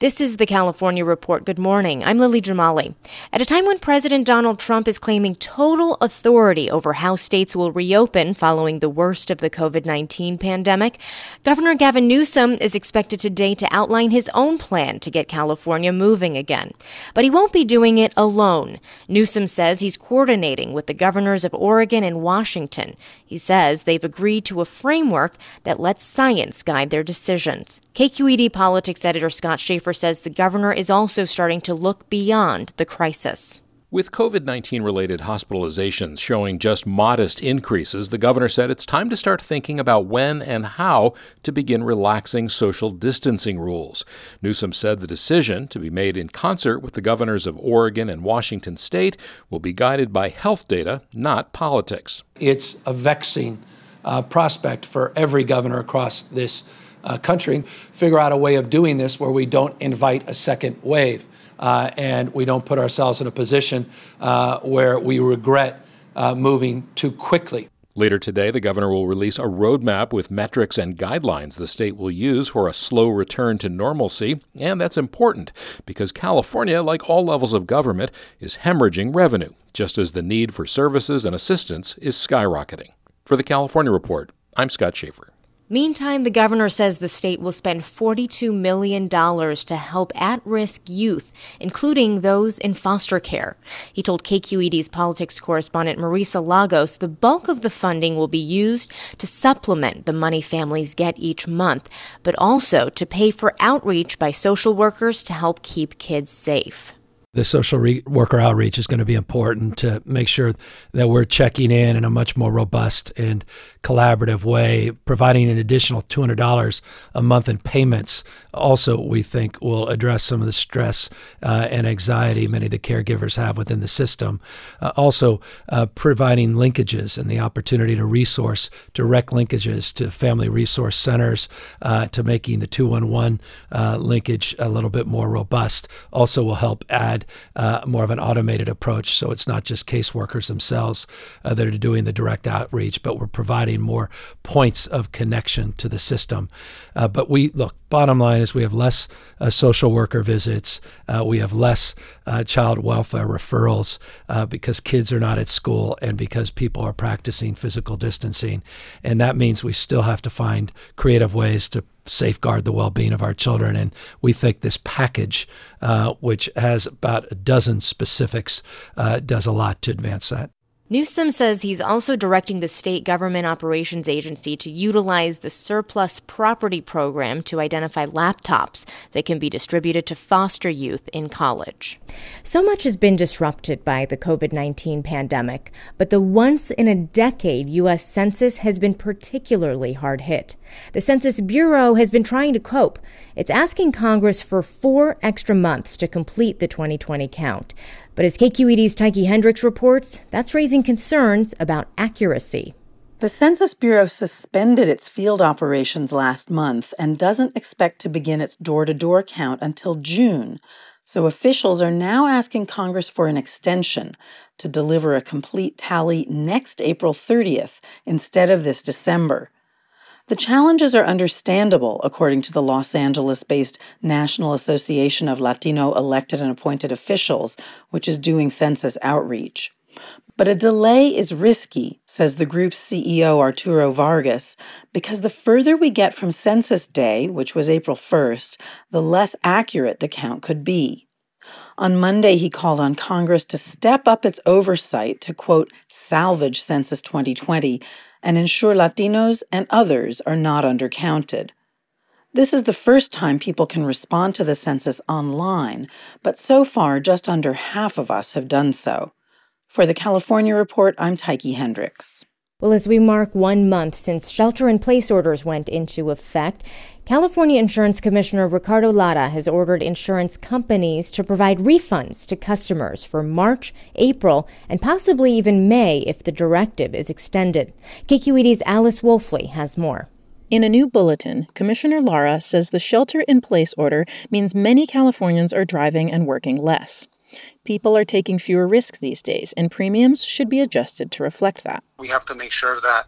This is the California Report. Good morning. I'm Lily Jamali. At a time when President Donald Trump is claiming total authority over how states will reopen following the worst of the COVID 19 pandemic, Governor Gavin Newsom is expected today to outline his own plan to get California moving again. But he won't be doing it alone. Newsom says he's coordinating with the governors of Oregon and Washington. He says they've agreed to a framework that lets science guide their decisions. KQED politics editor Scott Shafer says the governor is also starting to look beyond the crisis. With COVID 19 related hospitalizations showing just modest increases, the governor said it's time to start thinking about when and how to begin relaxing social distancing rules. Newsom said the decision, to be made in concert with the governors of Oregon and Washington state, will be guided by health data, not politics. It's a vexing uh, prospect for every governor across this uh, country figure out a way of doing this where we don't invite a second wave and we don't put ourselves in a position uh, where we regret uh, moving too quickly. Later today, the governor will release a roadmap with metrics and guidelines the state will use for a slow return to normalcy. And that's important because California, like all levels of government, is hemorrhaging revenue, just as the need for services and assistance is skyrocketing. For the California Report, I'm Scott Shafer. Meantime, the governor says the state will spend $42 million to help at risk youth, including those in foster care. He told KQED's politics correspondent Marisa Lagos the bulk of the funding will be used to supplement the money families get each month, but also to pay for outreach by social workers to help keep kids safe the social re- worker outreach is going to be important to make sure that we're checking in in a much more robust and collaborative way, providing an additional $200 a month in payments. Also, we think will address some of the stress uh, and anxiety many of the caregivers have within the system. Uh, also, uh, providing linkages and the opportunity to resource direct linkages to family resource centers uh, to making the 211 uh, linkage a little bit more robust also will help add uh, more of an automated approach. So it's not just caseworkers themselves that are doing the direct outreach, but we're providing more points of connection to the system. Uh, but we look, bottom line is we have less uh, social worker visits, uh, we have less uh, child welfare referrals because kids are not at school and because people are practicing physical distancing. And that means we still have to find creative ways to safeguard the well-being of our children. And we think this package, uh, which has about a dozen specifics, uh, does a lot to advance that. Newsom says he's also directing the state government operations agency to utilize the surplus property program to identify laptops that can be distributed to foster youth in college. So much has been disrupted by the COVID 19 pandemic, but the once in a decade U.S. Census has been particularly hard hit. The Census Bureau has been trying to cope. It's asking Congress for four extra months to complete the 2020 count. But as KQED's Tyche Hendricks reports, that's raising concerns about accuracy. The Census Bureau suspended its field operations last month and doesn't expect to begin its door to door count until June. So officials are now asking Congress for an extension to deliver a complete tally next April 30th instead of this December. The challenges are understandable, according to the Los Angeles based National Association of Latino Elected and Appointed Officials, which is doing census outreach. But a delay is risky, says the group's CEO Arturo Vargas, because the further we get from Census Day, which was April 1st, the less accurate the count could be. On Monday, he called on Congress to step up its oversight to, quote, salvage Census 2020 and ensure Latinos and others are not undercounted. This is the first time people can respond to the census online, but so far just under half of us have done so. For the California Report, I'm Tyche Hendricks. Well, as we mark one month since shelter in place orders went into effect, California Insurance Commissioner Ricardo Lara has ordered insurance companies to provide refunds to customers for March, April, and possibly even May if the directive is extended. KQED's Alice Woelfle has more. In a new bulletin, Commissioner Lara says the shelter in place order means many Californians are driving and working less. People are taking fewer risks these days, and premiums should be adjusted to reflect that. We have to make sure that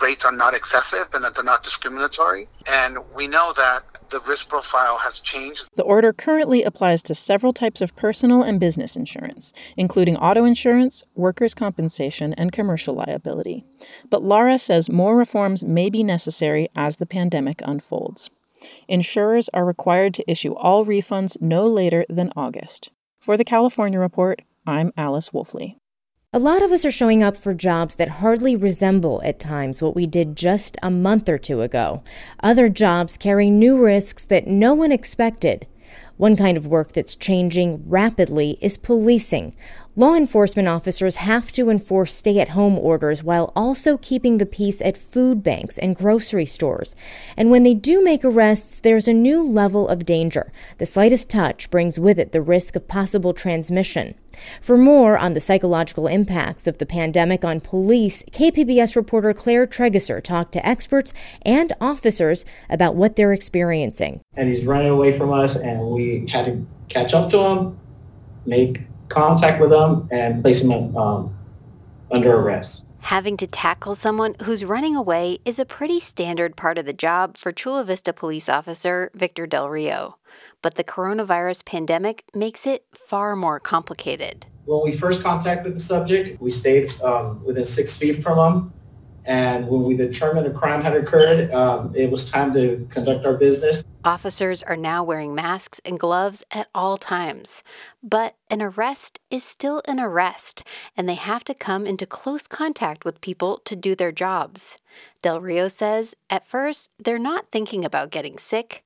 rates are not excessive and that they're not discriminatory. And we know that the risk profile has changed. The order currently applies to several types of personal and business insurance, including auto insurance, workers' compensation, and commercial liability. But Lara says more reforms may be necessary as the pandemic unfolds. Insurers are required to issue all refunds no later than August. For the California Report, I'm Alice Woelfle. A lot of us are showing up for jobs that hardly resemble at times what we did just a month or two ago. Other jobs carry new risks that no one expected. One kind of work that's changing rapidly is policing. Law enforcement officers have to enforce stay at home orders while also keeping the peace at food banks and grocery stores. And when they do make arrests, there's a new level of danger. The slightest touch brings with it the risk of possible transmission. For more on the psychological impacts of the pandemic on police, KPBS reporter Claire Trageser talked to experts and officers about what they're experiencing. And he's running away from us, and we had to catch up to him, make contact with him, and place him um, under arrest. Having to tackle someone who's running away is a pretty standard part of the job for Chula Vista police officer Victor Del Rio. But the coronavirus pandemic makes it far more complicated. When we first contacted the subject, we stayed um, within six feet from him. And when we determined a crime had occurred, um, it was time to conduct our business. Officers are now wearing masks and gloves at all times. But an arrest is still an arrest, and they have to come into close contact with people to do their jobs. Del Rio says at first, they're not thinking about getting sick,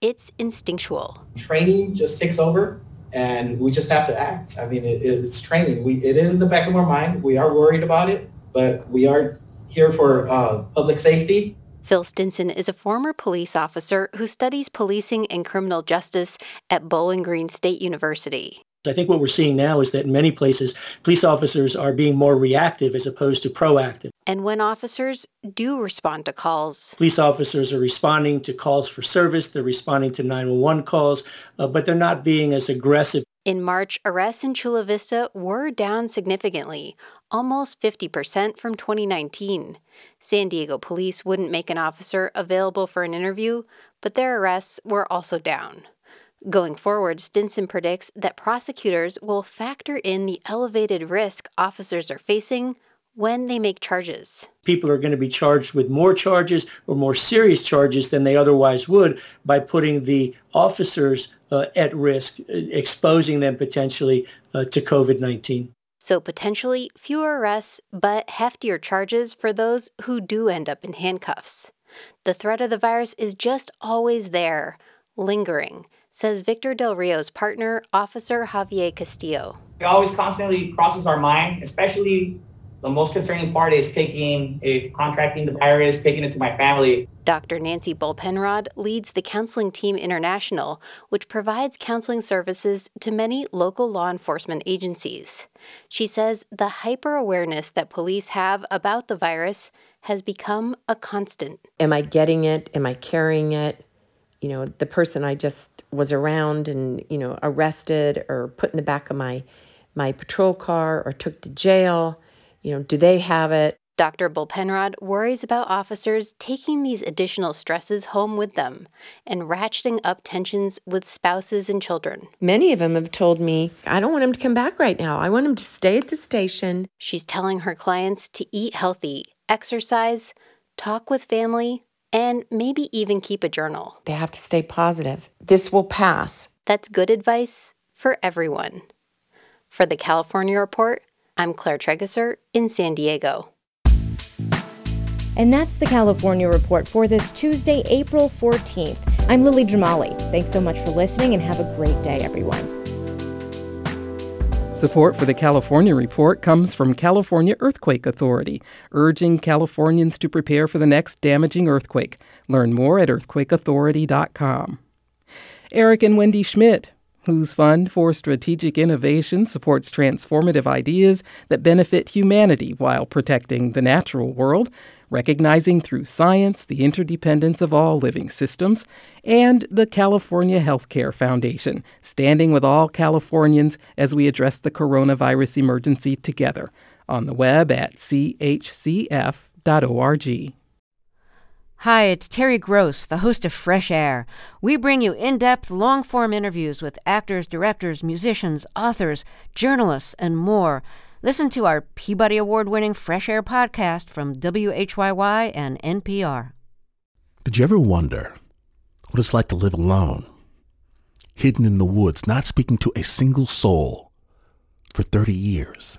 it's instinctual. Training just takes over. And we just have to act. I mean, it, it's training. We, it is in the back of our mind. We are worried about it, but we are here for uh, public safety. Phil Stinson is a former police officer who studies policing and criminal justice at Bowling Green State University. I think what we're seeing now is that in many places, police officers are being more reactive as opposed to proactive. And when officers do respond to calls, police officers are responding to calls for service, they're responding to 911 calls, uh, but they're not being as aggressive. In March, arrests in Chula Vista were down significantly, almost 50% from 2019. San Diego police wouldn't make an officer available for an interview, but their arrests were also down. Going forward, Stinson predicts that prosecutors will factor in the elevated risk officers are facing when they make charges. People are going to be charged with more charges or more serious charges than they otherwise would by putting the officers uh, at risk, exposing them potentially uh, to COVID-19. So potentially fewer arrests, but heftier charges for those who do end up in handcuffs. The threat of the virus is just always there, lingering, says Victor Del Rio's partner, Officer Javier Castillo. It always constantly crosses our mind, especially the most concerning part is taking a contracting the virus, taking it to my family. Dr. Nancy Bohl-Penrod leads the Counseling Team International, which provides counseling services to many local law enforcement agencies. She says the hyper awareness that police have about the virus has become a constant. Am I getting it? Am I carrying it? You know, the person I just was around and, you know, arrested or put in the back of my my patrol car or took to jail you know, do they have it? Dr. Bohl-Penrod worries about officers taking these additional stresses home with them and ratcheting up tensions with spouses and children. Many of them have told me, I don't want him to come back right now. I want him to stay at the station. She's telling her clients to eat healthy, exercise, talk with family, and maybe even keep a journal. They have to stay positive. This will pass. That's good advice for everyone. For the California Report, I'm Claire Trageser in San Diego. And that's the California Report for this Tuesday, April 14th. I'm Lily Jamali. Thanks so much for listening and have a great day, everyone. Support for the California Report comes from California Earthquake Authority, urging Californians to prepare for the next damaging earthquake. Learn more at earthquakeauthority.com. Eric and Wendy Schmidt whose Fund for Strategic Innovation supports transformative ideas that benefit humanity while protecting the natural world, recognizing through science the interdependence of all living systems, and the California Healthcare Foundation, standing with all Californians as we address the coronavirus emergency together. On the web at chcf.org. Hi, it's Terry Gross, the host of Fresh Air. We bring you in depth, long form interviews with actors, directors, musicians, authors, journalists, and more. Listen to our Peabody Award winning Fresh Air podcast from WHYY and NPR. Did you ever wonder what it's like to live alone, hidden in the woods, not speaking to a single soul for 30 years?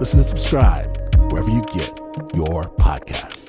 Listen and subscribe wherever you get your podcasts.